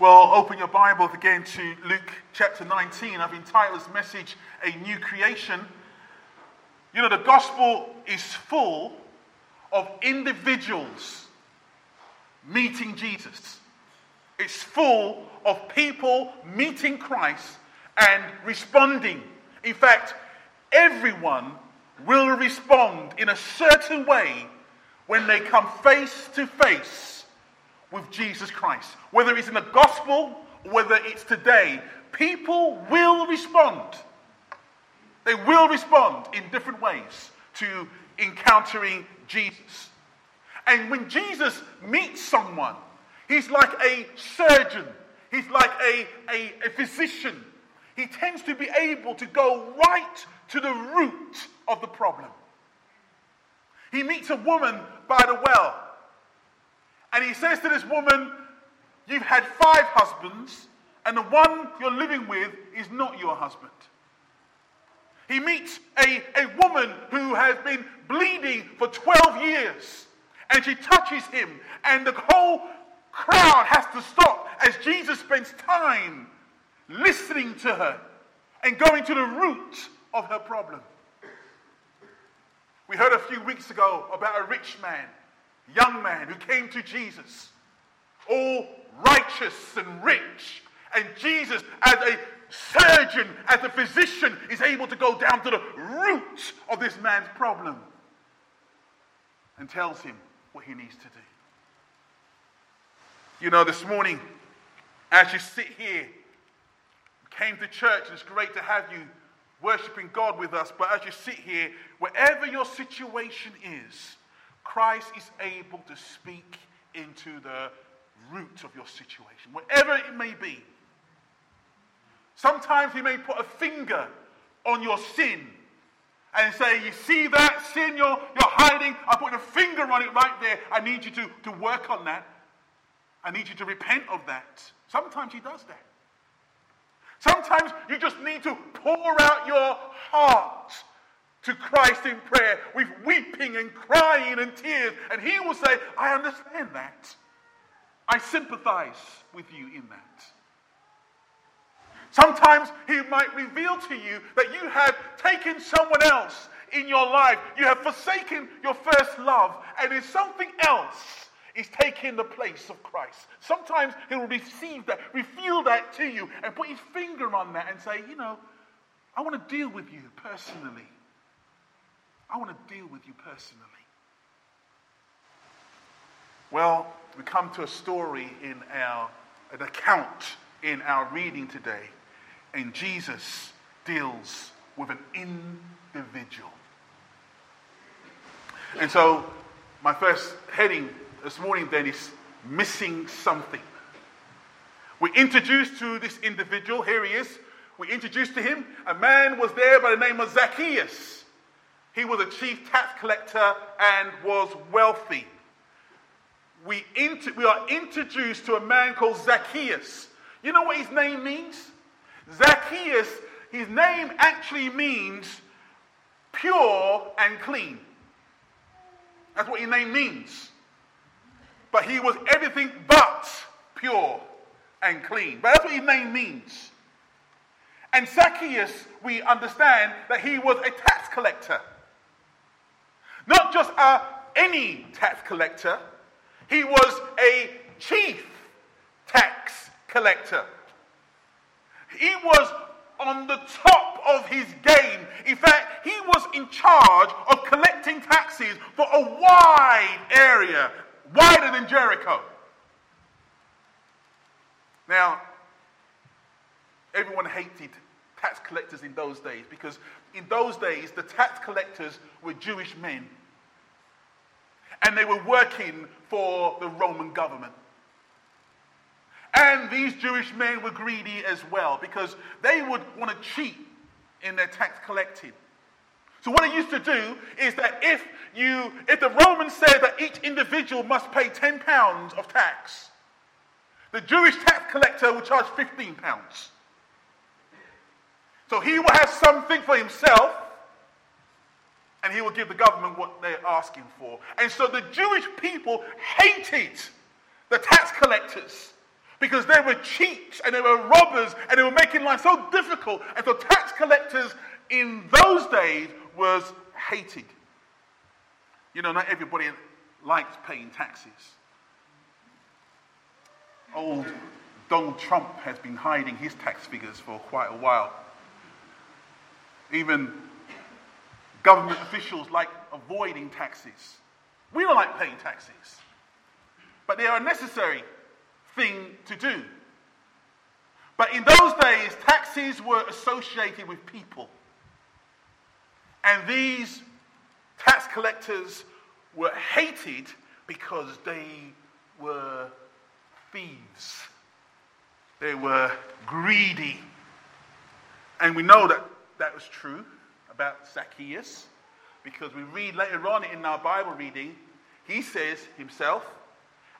Well, open your Bible again to Luke chapter 19. I've entitled this message A New Creation. You know, the gospel is full of individuals meeting Jesus, it's full of people meeting Christ and responding. In fact, everyone will respond in a certain way when they come face to face with Jesus Christ. Whether it's in the gospel, whether it's today, people will respond. They will respond in different ways to encountering Jesus. And when Jesus meets someone, he's like a surgeon, he's like a, a, a physician. He tends to be able to go right to the root of the problem. He meets a woman by the well and he says to this woman, You've had five husbands, and the one you're living with is not your husband. He meets a, a woman who has been bleeding for 12 years, and she touches him, and the whole crowd has to stop as Jesus spends time listening to her and going to the root of her problem. We heard a few weeks ago about a rich man young man who came to Jesus, all righteous and rich. And Jesus, as a surgeon, as a physician, is able to go down to the root of this man's problem and tells him what he needs to do. You know, this morning, as you sit here, came to church, and it's great to have you worshiping God with us, but as you sit here, wherever your situation is, Christ is able to speak into the root of your situation, whatever it may be. Sometimes He may put a finger on your sin and say, You see that sin you're, you're hiding? I'm putting a finger on it right there. I need you to, to work on that. I need you to repent of that. Sometimes He does that. Sometimes you just need to pour out your heart to Christ in prayer with weeping and crying and tears. And he will say, I understand that. I sympathize with you in that. Sometimes he might reveal to you that you have taken someone else in your life. You have forsaken your first love, and it's something else is taking the place of Christ. Sometimes he will receive that, reveal that to you, and put his finger on that and say, you know, I want to deal with you personally. I want to deal with you personally. Well, we come to a story in our, an account in our reading today, and Jesus deals with an individual. And so, my first heading this morning then is missing something. We're introduced to this individual. Here he is. We're introduced to him. A man was there by the name of Zacchaeus. He was a chief tax collector and was wealthy. We, inter- we are introduced to a man called Zacchaeus. You know what his name means? Zacchaeus, his name actually means pure and clean. That's what his name means. But he was everything but pure and clean. But that's what his name means. And Zacchaeus, we understand that he was a tax collector. Not just any tax collector, he was a chief tax collector. He was on the top of his game. In fact, he was in charge of collecting taxes for a wide area, wider than Jericho. Now, everyone hated tax collectors in those days because in those days the tax collectors were Jewish men and they were working for the Roman government. And these Jewish men were greedy as well because they would want to cheat in their tax collecting. So what they used to do is that if you if the Romans said that each individual must pay 10 pounds of tax, the Jewish tax collector would charge 15 pounds. So he will have something for himself and he will give the government what they're asking for. And so the Jewish people hated the tax collectors because they were cheats and they were robbers and they were making life so difficult. And so tax collectors in those days was hated. You know, not everybody likes paying taxes. Old Donald Trump has been hiding his tax figures for quite a while. Even government officials like avoiding taxes. We don't like paying taxes, but they are a necessary thing to do. But in those days, taxes were associated with people. And these tax collectors were hated because they were thieves. They were greedy. And we know that that was true about Zacchaeus because we read later on in our Bible reading, he says himself,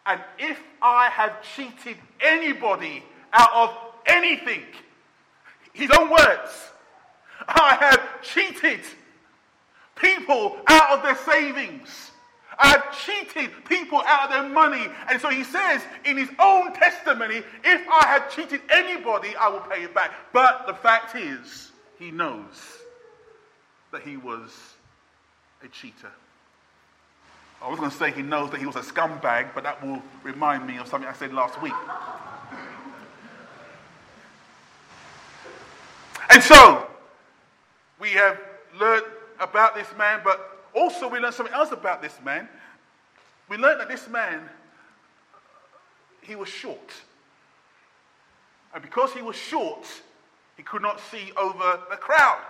and if I have cheated anybody out of anything, his own words, I have cheated people out of their savings. I have cheated people out of their money. And so he says in his own testimony, if I have cheated anybody, I will pay it back. But the fact is, he knows that he was a cheater. I was going to say he knows that he was a scumbag, but that will remind me of something I said last week. And so, we have learned about this man, but also we learned something else about this man. We learned that this man, he was short. And because he was short, he could not see over the crowd.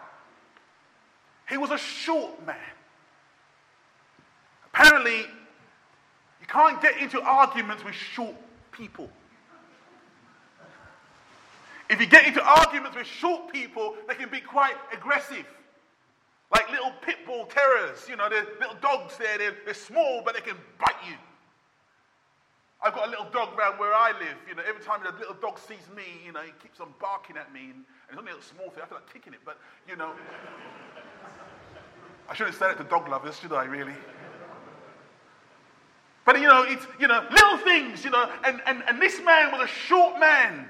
He was a short man. Apparently, you can't get into arguments with short people. If you get into arguments with short people, they can be quite aggressive. Like little pit bull terriers. You know, they're little dogs there. They're, they're small, but they can bite you. I've got a little dog around where I live. You know, every time the little dog sees me, you know, he keeps on barking at me. And, and it's only a little small thing. I feel like kicking it, but, you know. I shouldn't say it to dog lovers, should I, really? But, you know, it's, you know, little things, you know. And, and, and this man was a short man.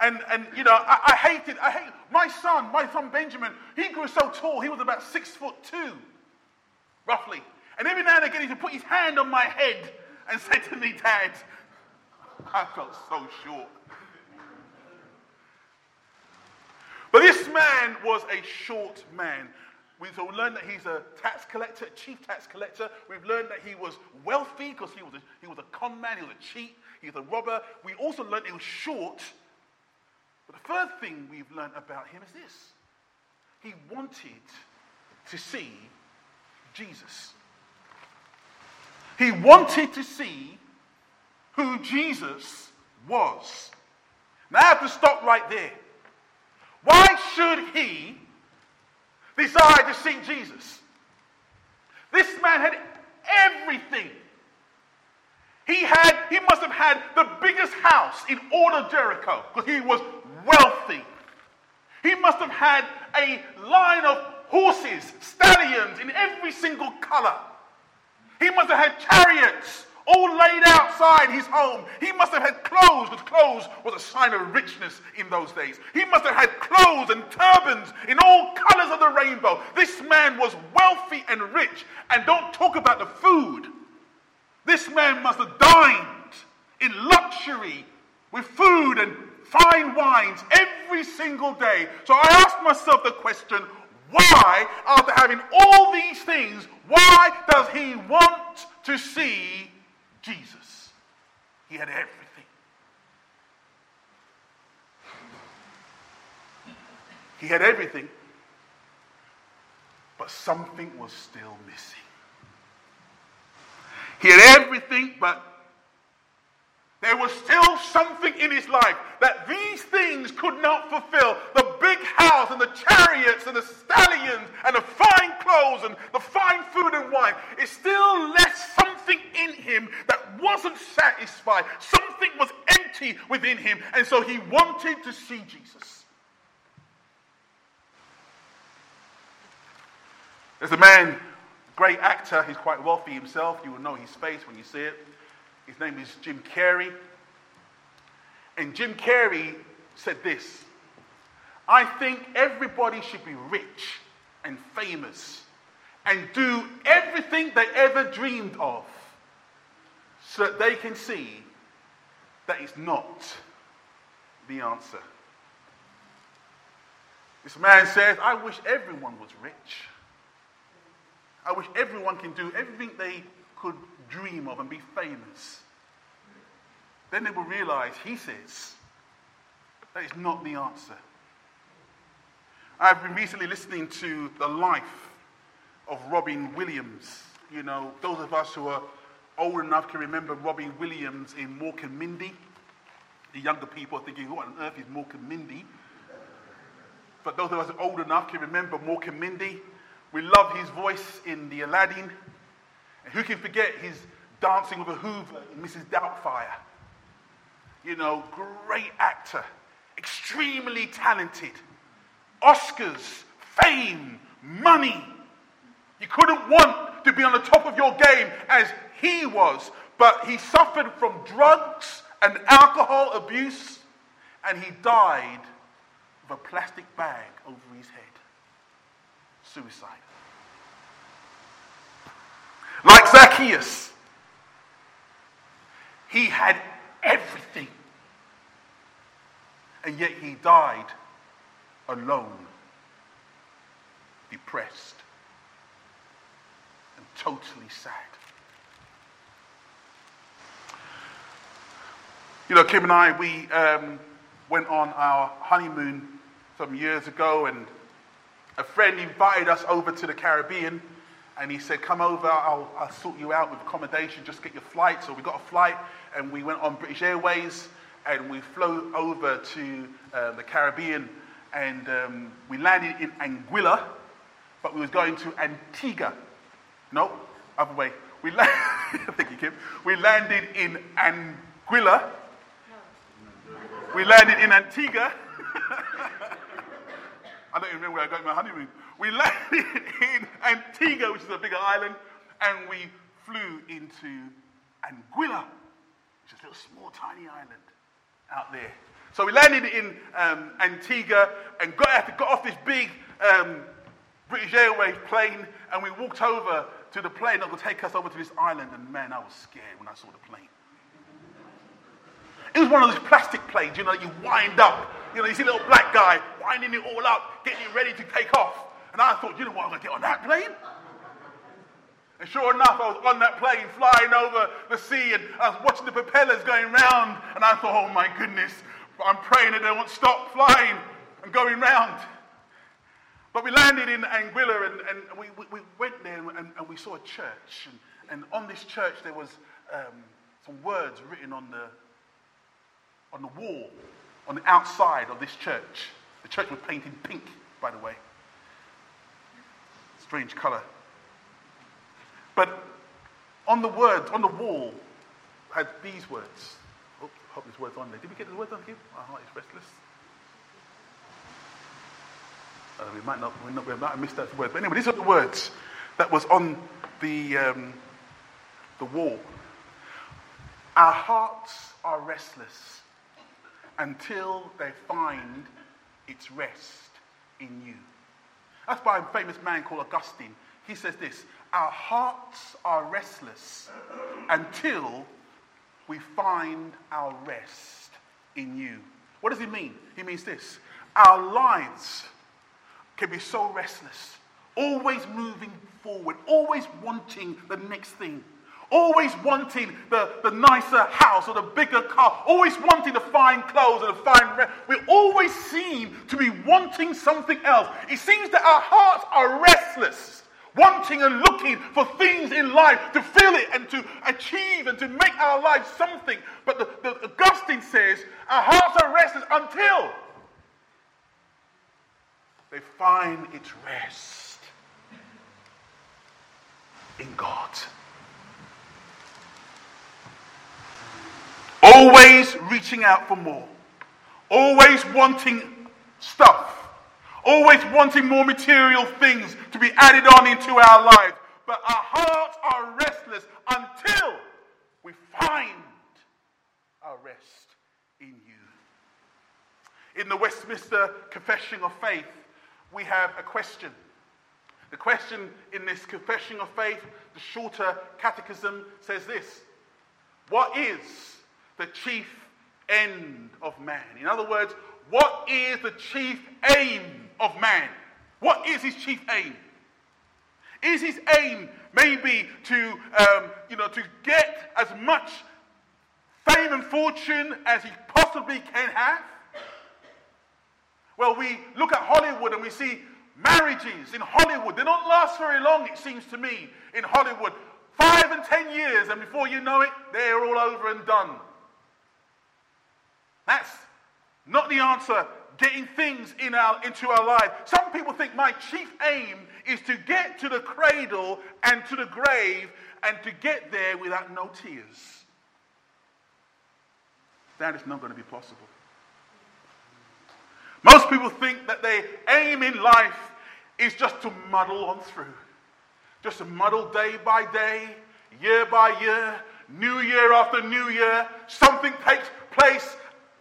And, and you know, I, I hated, I hate my son, my son Benjamin, he grew so tall, he was about six foot two, roughly. And every now and again, he would put his hand on my head and said to me, Dad, I felt so short. But this man was a short man. We've learned that he's a tax collector, chief tax collector. We've learned that he was wealthy because he was a, he was a con man, he was a cheat, he was a robber. We also learned he was short but the third thing we've learned about him is this he wanted to see Jesus. He wanted to see who Jesus was. Now I have to stop right there. Why should he desire to see Jesus? This man had everything. He had, he must have had the biggest house in all of Jericho because he was wealthy. He must have had a line of horses, stallions in every single color. He must have had chariots all laid outside his home. He must have had clothes, because clothes was a sign of richness in those days. He must have had clothes and turbans in all colors of the rainbow. This man was wealthy and rich. And don't talk about the food. This man must have dined in luxury with food and fine wines every single day. So I asked myself the question why, after having all these things, why does he want to see Jesus? He had everything. He had everything, but something was still missing. He had everything, but there was still something in his life that these things could not fulfill. The big house and the chariots and the stallions and the fine clothes and the fine food and wine. It still left something in him that wasn't satisfied. Something was empty within him. And so he wanted to see Jesus. There's a man, great actor, he's quite wealthy himself. You will know his face when you see it. His name is Jim Carrey. And Jim Carrey said this I think everybody should be rich and famous and do everything they ever dreamed of so that they can see that is not the answer. This man says, I wish everyone was rich. I wish everyone can do everything they could dream of and be famous. Then they will realize, he says, that is not the answer. I've been recently listening to the life of Robin Williams. You know, those of us who are old enough can remember Robin Williams in Mork and Mindy. The younger people are thinking, what on earth is Mork and Mindy? But those of us old enough can remember Mork and Mindy. We love his voice in the Aladdin. Who can forget his dancing with a Hoover in Mrs. Doubtfire? You know, great actor, extremely talented. Oscars, fame, money. You couldn't want to be on the top of your game as he was, but he suffered from drugs and alcohol abuse, and he died with a plastic bag over his head. Suicide. Like Zacchaeus, he had everything, and yet he died alone, depressed, and totally sad. You know, Kim and I, we um, went on our honeymoon some years ago, and a friend invited us over to the Caribbean. And he said, Come over, I'll, I'll sort you out with accommodation, just get your flight. So we got a flight, and we went on British Airways, and we flew over to uh, the Caribbean, and um, we landed in Anguilla, but we was going to Antigua. No, other way. We landed, thank you, Kim. We landed in Anguilla, we landed in Antigua. I don't even remember where I got my honeymoon. We landed in Antigua, which is a bigger island, and we flew into Anguilla, which is a little small, tiny island out there. So we landed in um, Antigua and got, got off this big um, British Airways plane, and we walked over to the plane that would take us over to this island. And man, I was scared when I saw the plane. It was one of those plastic planes, you know, you wind up. You know, you see a little black guy winding it all up, getting it ready to take off. And I thought, you know what, I'm going to get on that plane? And sure enough, I was on that plane flying over the sea and I was watching the propellers going round. And I thought, oh my goodness, I'm praying that they won't stop flying and going round. But we landed in Anguilla and, and we, we, we, went there and, and, we saw a church. And, and on this church, there was um, some words written on the, on the wall, on the outside of this church. The church was painted pink, by the way. Strange color. But on the words, on the wall, had these words. Oh, hope this word's on there. Did we get the words on here? My heart is restless. Uh, we might not, we, not, we might have missed that word. But anyway, these are the words that was on the, um, the wall. Our hearts are restless until they find its rest in you. That's by a famous man called Augustine. He says this Our hearts are restless until we find our rest in you. What does he mean? He means this Our lives can be so restless, always moving forward, always wanting the next thing always wanting the, the nicer house or the bigger car, always wanting the fine clothes or the fine. Re- we always seem to be wanting something else. It seems that our hearts are restless, wanting and looking for things in life to fill it and to achieve and to make our lives something. But the, the Augustine says our hearts are restless until they find its rest in God. Always reaching out for more. Always wanting stuff. Always wanting more material things to be added on into our lives. But our hearts are restless until we find our rest in you. in the Westminster Confession of Faith, we have a question. The question in this Confession of Faith, the shorter catechism, says this What is the chief end of man? In other words, what is the chief aim of man? What is his chief aim? Is his aim maybe to, um, you know, to get as much fame and fortune as he possibly can have? Well, we look at Hollywood and we see marriages in Hollywood. They don't last very long, it seems to me, in Hollywood. Five and ten years, and before you know it, they're all over and done. That's not the answer getting things in our, into our life. Some people think my chief aim is to get to the cradle and to the grave and to get there without no tears. That is not going to be possible. Most people think that their aim in life is just to muddle on through, just to muddle day by day, year by year, new year after new year. Something takes place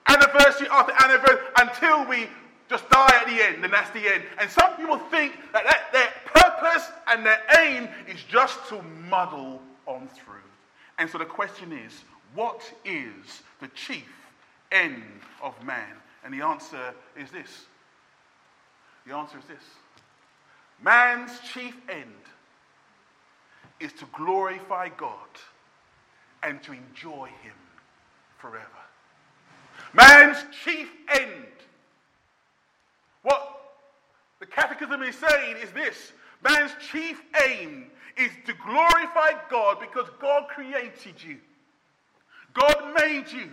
anniversary after anniversary until we just die at the end, and that's the end. And some people think that, that their purpose and their aim is just to muddle on through. And so the question is what is the chief end of man? And the answer is this. The answer is this man's chief end is to glorify God and to enjoy Him forever. Man's chief end. What the Catechism is saying is this man's chief aim is to glorify God because God created you, God made you.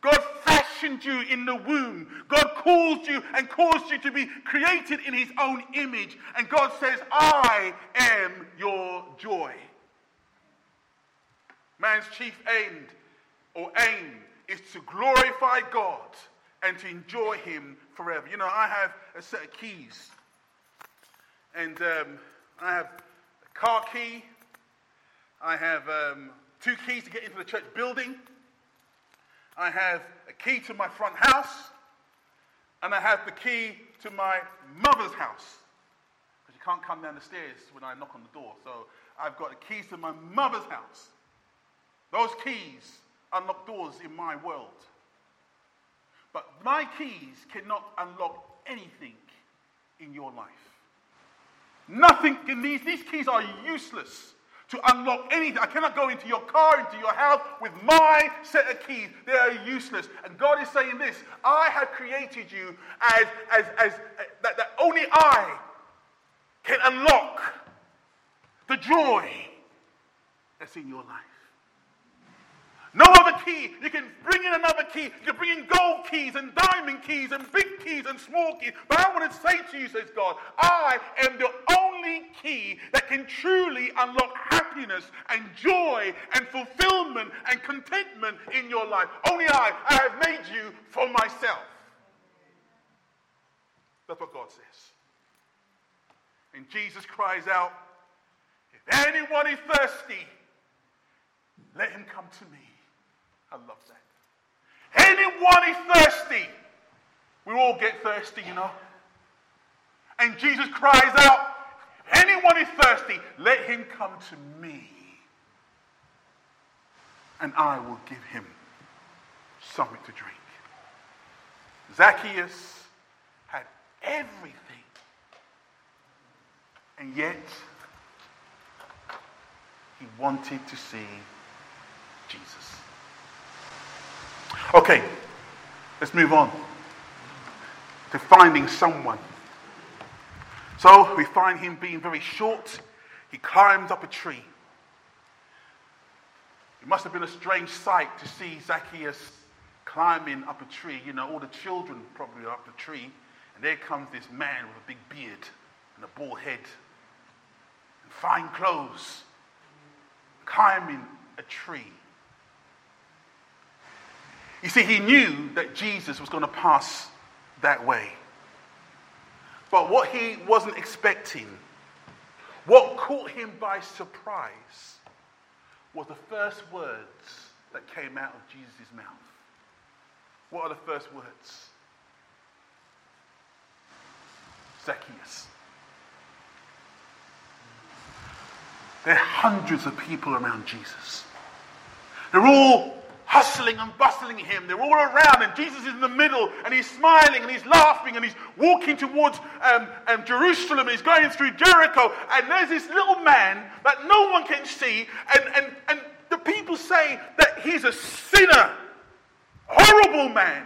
God fashioned you in the womb. God called you and caused you to be created in his own image. And God says, I am your joy. Man's chief end or aim is to glorify God and to enjoy Him forever. You know, I have a set of keys, and um, I have a car key, I have um, two keys to get into the church building, I have a key to my front house, and I have the key to my mother's house. Because you can't come down the stairs when I knock on the door. So I've got the keys to my mother's house. Those keys unlock doors in my world. But my keys cannot unlock anything in your life. Nothing, these, these keys are useless to unlock anything. I cannot go into your car, into your house with my set of keys. They are useless. And God is saying this I have created you as, as, as uh, that, that only I can unlock the joy that's in your life. No other key. You can bring in another key. You can bring in gold keys and diamond keys and big keys and small keys. But I want to say to you, says God, I am the only key that can truly unlock happiness and joy and fulfillment and contentment in your life. Only I. I have made you for myself. That's what God says. And Jesus cries out, If anyone is thirsty, let him come to me. I love that. Anyone is thirsty. We all get thirsty, you know. And Jesus cries out, anyone is thirsty, let him come to me. And I will give him something to drink. Zacchaeus had everything. And yet, he wanted to see Jesus. Okay, let's move on to finding someone. So we find him being very short. He climbs up a tree. It must have been a strange sight to see Zacchaeus climbing up a tree. You know, all the children probably are up the tree. And there comes this man with a big beard and a bald head and fine clothes, climbing a tree. You see, he knew that Jesus was going to pass that way. But what he wasn't expecting, what caught him by surprise, was the first words that came out of Jesus' mouth. What are the first words? Zacchaeus. There are hundreds of people around Jesus. They're all hustling and bustling him. They're all around, and Jesus is in the middle, and he's smiling and he's laughing and he's walking towards um, um, Jerusalem. And he's going through Jericho, and there's this little man that no one can see, and, and, and the people say that he's a sinner, horrible man.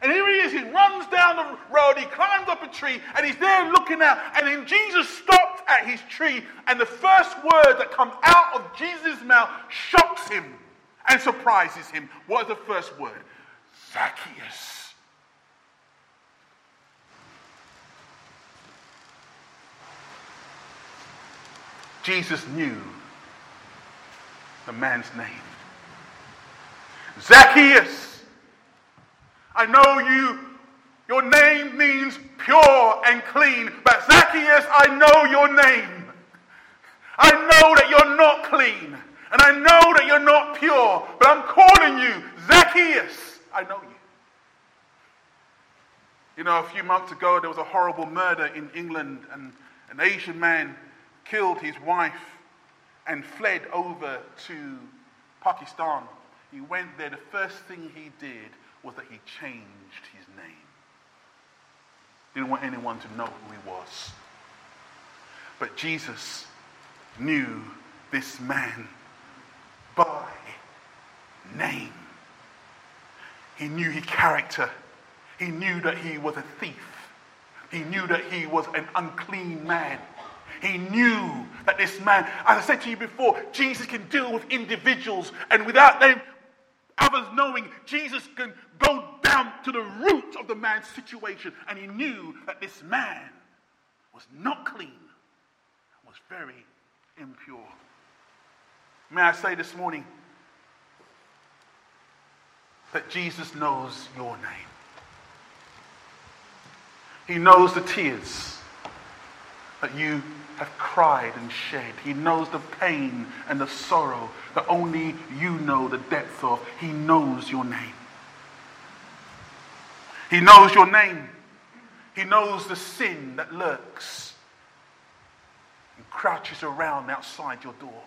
And here he is, he runs down the road, he climbs up a tree, and he's there looking out. And then Jesus stopped at his tree, and the first word that comes out of Jesus' mouth shocks him and surprises him. What is the first word? Zacchaeus. Jesus knew the man's name. Zacchaeus, I know you, your name means pure and clean, but Zacchaeus, I know your name. I know that you're not clean. And I know that you're not pure, but I'm calling you Zacchaeus. I know you. You know, a few months ago, there was a horrible murder in England, and an Asian man killed his wife and fled over to Pakistan. He went there. The first thing he did was that he changed his name. Didn't want anyone to know who he was. But Jesus knew this man by name. He knew his character. He knew that he was a thief. He knew that he was an unclean man. He knew that this man, as I said to you before, Jesus can deal with individuals, and without them, others knowing, Jesus can go down to the root of the man's situation. And he knew that this man was not clean, was very impure. May I say this morning that Jesus knows your name. He knows the tears that you have cried and shed. He knows the pain and the sorrow that only you know the depth of. He knows your name. He knows your name. He knows the sin that lurks and crouches around outside your door.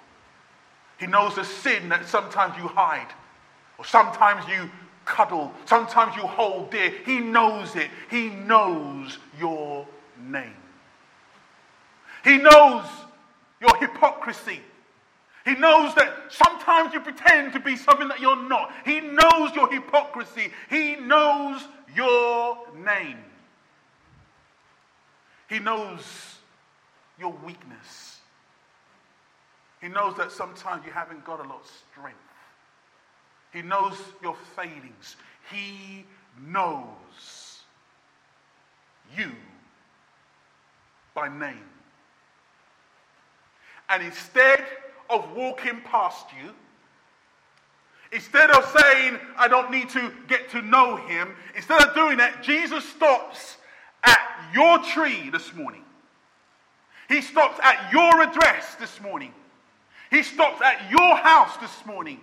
He knows the sin that sometimes you hide, or sometimes you cuddle, sometimes you hold dear. He knows it. He knows your name. He knows your hypocrisy. He knows that sometimes you pretend to be something that you're not. He knows your hypocrisy. He knows your name. He knows your weakness. He knows that sometimes you haven't got a lot of strength. He knows your failings. He knows you by name. And instead of walking past you, instead of saying, I don't need to get to know him, instead of doing that, Jesus stops at your tree this morning. He stops at your address this morning. He stops at your house this morning.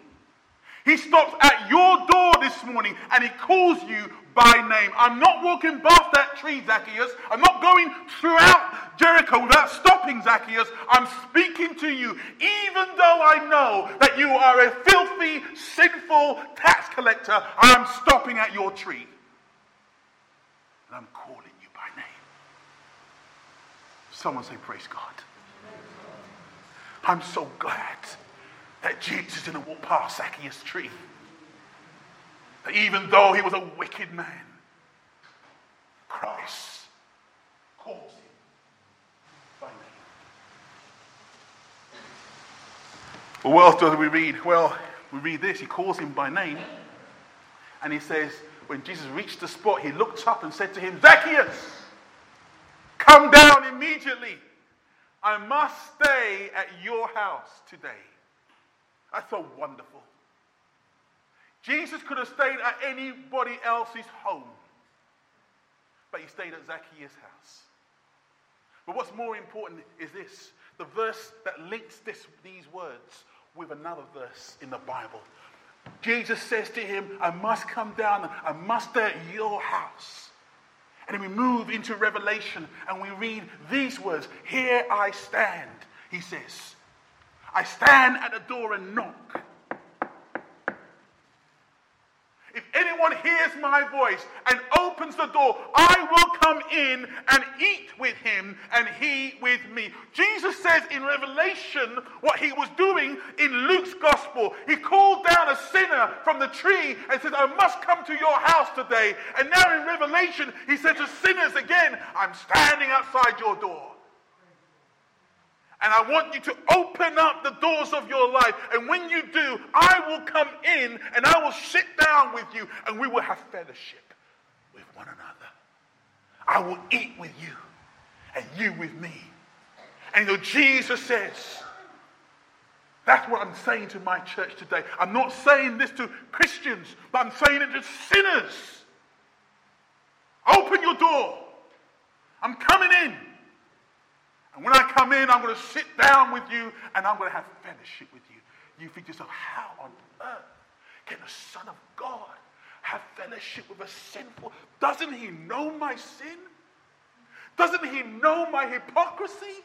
He stops at your door this morning and he calls you by name. I'm not walking past that tree, Zacchaeus. I'm not going throughout Jericho without stopping, Zacchaeus. I'm speaking to you, even though I know that you are a filthy, sinful tax collector. I'm stopping at your tree. And I'm calling you by name. Someone say, Praise God. I'm so glad that Jesus didn't walk past Zacchaeus' tree. That even though he was a wicked man, Christ calls him by name. Well, what else do we read? Well, we read this. He calls him by name. And he says, when Jesus reached the spot, he looked up and said to him, Zacchaeus, come down immediately. I must stay at your house today. That's so wonderful. Jesus could have stayed at anybody else's home, but he stayed at Zacchaeus' house. But what's more important is this the verse that links this, these words with another verse in the Bible. Jesus says to him, I must come down, I must stay at your house. And then we move into Revelation and we read these words Here I stand, he says. I stand at the door and knock. If anyone hears my voice and opens the door, I will come in and eat with him and he with me. Jesus says in Revelation what he was doing in Luke's gospel. He called down a sinner from the tree and said, I must come to your house today. And now in Revelation, he said to sinners again, I'm standing outside your door. And I want you to open up the doors of your life. And when you do, I will come in and I will sit down with you and we will have fellowship with one another. I will eat with you and you with me. And you know, Jesus says, that's what I'm saying to my church today. I'm not saying this to Christians, but I'm saying it to sinners. Open your door. I'm coming in. And when I come in, I'm going to sit down with you and I'm going to have fellowship with you. You think to yourself, how on earth can the Son of God have fellowship with a sinful? Doesn't he know my sin? Doesn't he know my hypocrisy?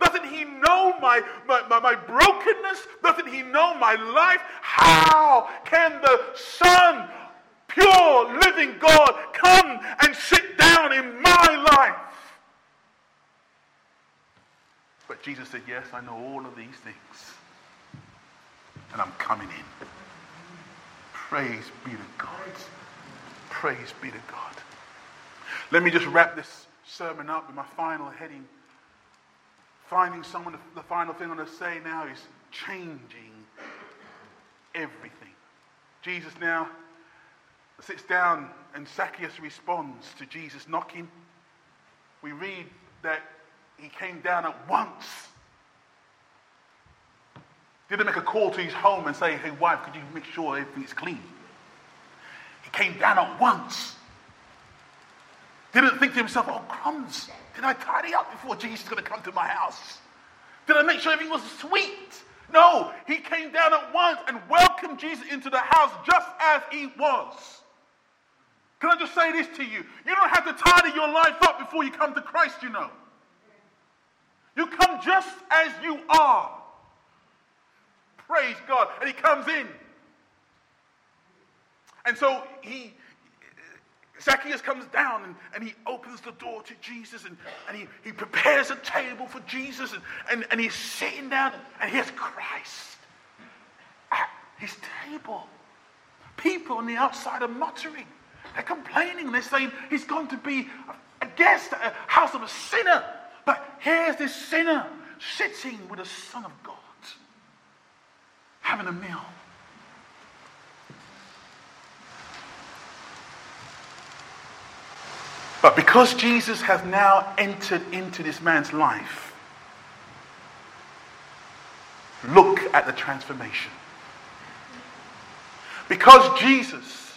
Doesn't he know my, my, my, my, brokenness? Doesn't he know my life? How can the Son, pure living God, come and sit down in my life? But Jesus said, Yes, I know all of these things. And I'm coming in. Praise be to God. Praise be to God. Let me just wrap this sermon up with my final heading. Finding someone, the final thing I'm going to say now is changing everything. Jesus now sits down and Zacchaeus responds to Jesus knocking. We read that he came down at once. Didn't make a call to his home and say, hey, wife, could you make sure everything's clean? He came down at once. Didn't think to himself, oh, crumbs, did I tidy up before Jesus is going to come to my house? Did I make sure everything was sweet? No, he came down at once and welcomed Jesus into the house just as he was. Can I just say this to you? You don't have to tidy your life up before you come to Christ, you know. You come just as you are. Praise God. And he comes in. And so he, Zacchaeus comes down and, and he opens the door to Jesus and, and he, he prepares a table for Jesus and, and, and he's sitting down and here's Christ at his table. People on the outside are muttering. They're complaining. They're saying he's going to be a guest at a house of a sinner. But here's this sinner sitting with the Son of God, having a meal. But because Jesus has now entered into this man's life, look at the transformation. Because Jesus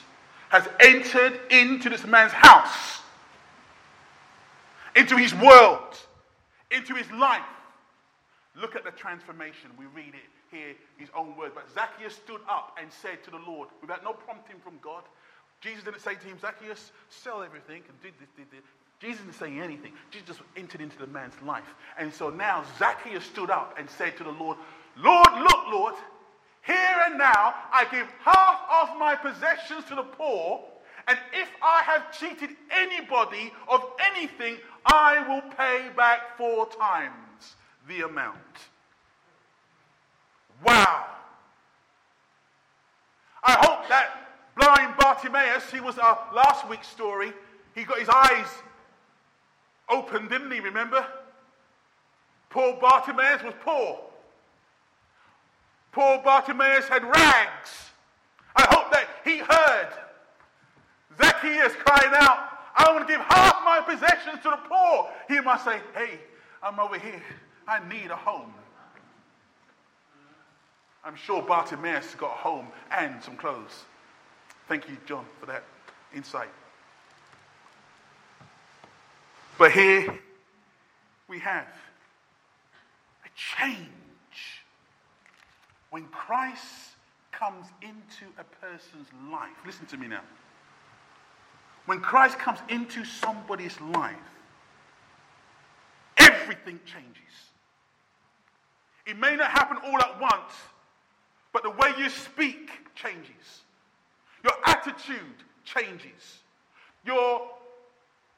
has entered into this man's house, into his world, into his life. Look at the transformation. We read it here, his own words. But Zacchaeus stood up and said to the Lord, without no prompting from God, Jesus didn't say to him, Zacchaeus, sell everything and did this, did this. Jesus didn't say anything. Jesus just entered into the man's life. And so now Zacchaeus stood up and said to the Lord, Lord, look, Lord, here and now I give half of my possessions to the poor. And if I have cheated anybody of anything, I will pay back four times the amount. Wow. I hope that blind Bartimaeus, he was our last week's story, he got his eyes open, didn't he? Remember? Poor Bartimaeus was poor. Poor Bartimaeus had rags. I hope that he heard Zacchaeus crying out, I want to give half my possessions to the poor. He must say, Hey, I'm over here. I need a home. I'm sure Bartimaeus got a home and some clothes. Thank you, John, for that insight. But here we have a change. When Christ comes into a person's life, listen to me now. When Christ comes into somebody's life, everything changes. It may not happen all at once, but the way you speak changes. Your attitude changes. Your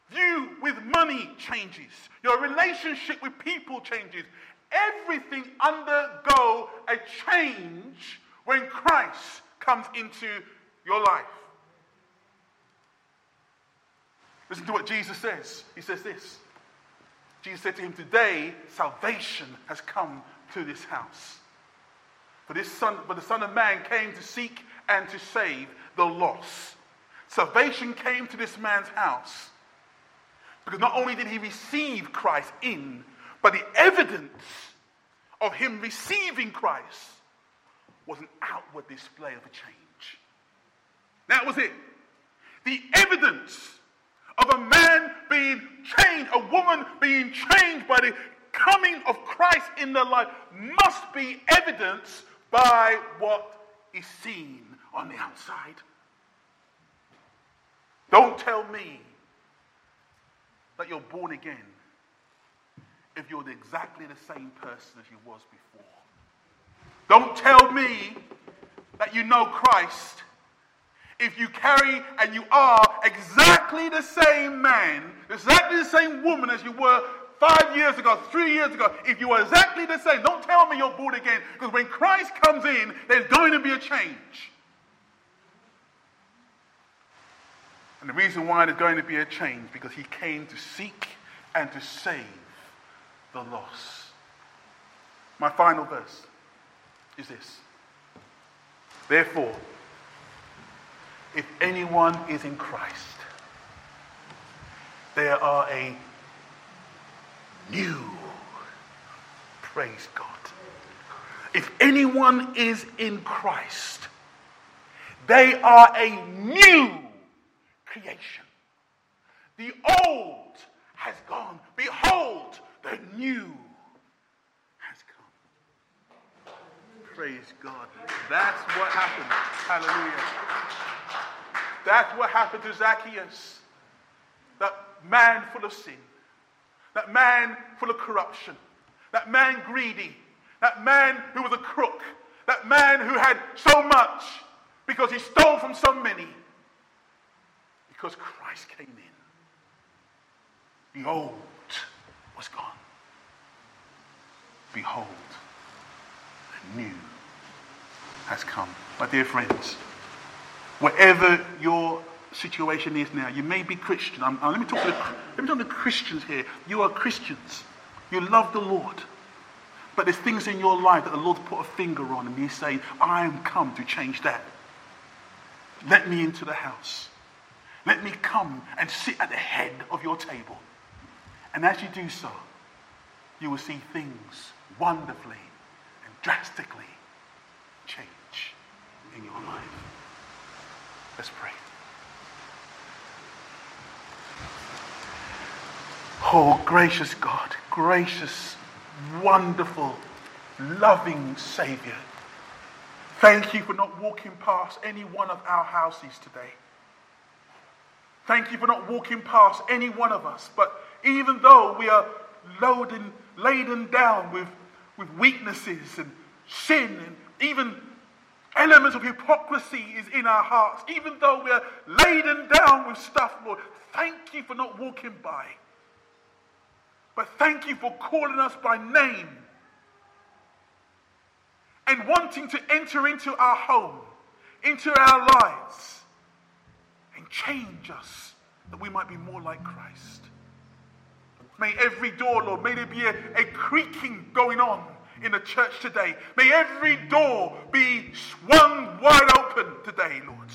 view with money changes. Your relationship with people changes. Everything undergo a change when Christ comes into your life. Listen to what Jesus says. He says this. Jesus said to him, Today salvation has come to this house. For this son, for the Son of Man came to seek and to save the lost. Salvation came to this man's house because not only did he receive Christ in, but the evidence of him receiving Christ was an outward display of a change. That was it. The evidence being changed, a woman being changed by the coming of Christ in their life must be evidenced by what is seen on the outside. Don't tell me that you're born again if you're exactly the same person as you was before. Don't tell me that you know Christ if you carry and you are exactly the same man, exactly the same woman as you were five years ago, three years ago, if you are exactly the same, don't tell me you're born again, because when Christ comes in, there's going to be a change. And the reason why there's going to be a change, because he came to seek and to save the lost. My final verse is this. Therefore, if anyone is in Christ, there are a new. Praise God. If anyone is in Christ, they are a new creation. The old has gone. Behold, the new has come. Praise God. That's what happened. Hallelujah. That's what happened to Zacchaeus. That man full of sin that man full of corruption, that man greedy, that man who was a crook, that man who had so much because he stole from so many. Because Christ came in. The old was gone. Behold, the new has come. My dear friends, wherever your situation is now. You may be Christian. I'm, let, me talk to the, let me talk to Christians here. You are Christians. You love the Lord. But there's things in your life that the Lord put a finger on and He's saying, I am come to change that. Let me into the house. Let me come and sit at the head of your table. And as you do so, you will see things wonderfully and drastically change in your life. Let's pray. Oh, gracious God, gracious, wonderful, loving Savior. Thank you for not walking past any one of our houses today. Thank you for not walking past any one of us. But even though we are loading, laden down with, with weaknesses and sin and even elements of hypocrisy is in our hearts, even though we are laden down with stuff, Lord, thank you for not walking by. But thank you for calling us by name and wanting to enter into our home, into our lives, and change us that we might be more like Christ. May every door, Lord, may there be a, a creaking going on in the church today. May every door be swung wide open today, Lord.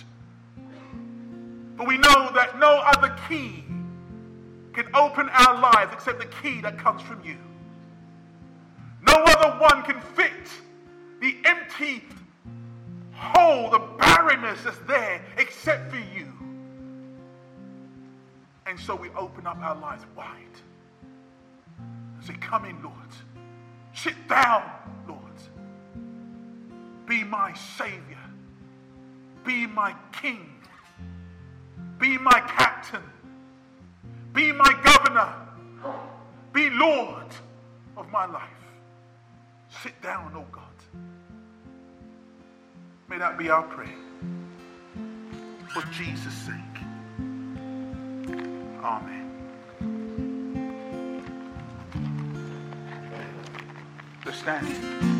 For we know that no other key can open our lives except the key that comes from you. No other one can fit the empty hole, the barrenness that's there except for you. And so we open up our lives wide and say, Come in, Lord. Sit down, Lord. Be my Savior. Be my King. Be my captain. Be my governor. Be Lord of my life. Sit down, oh God. May that be our prayer. For Jesus' sake. Amen. Stand.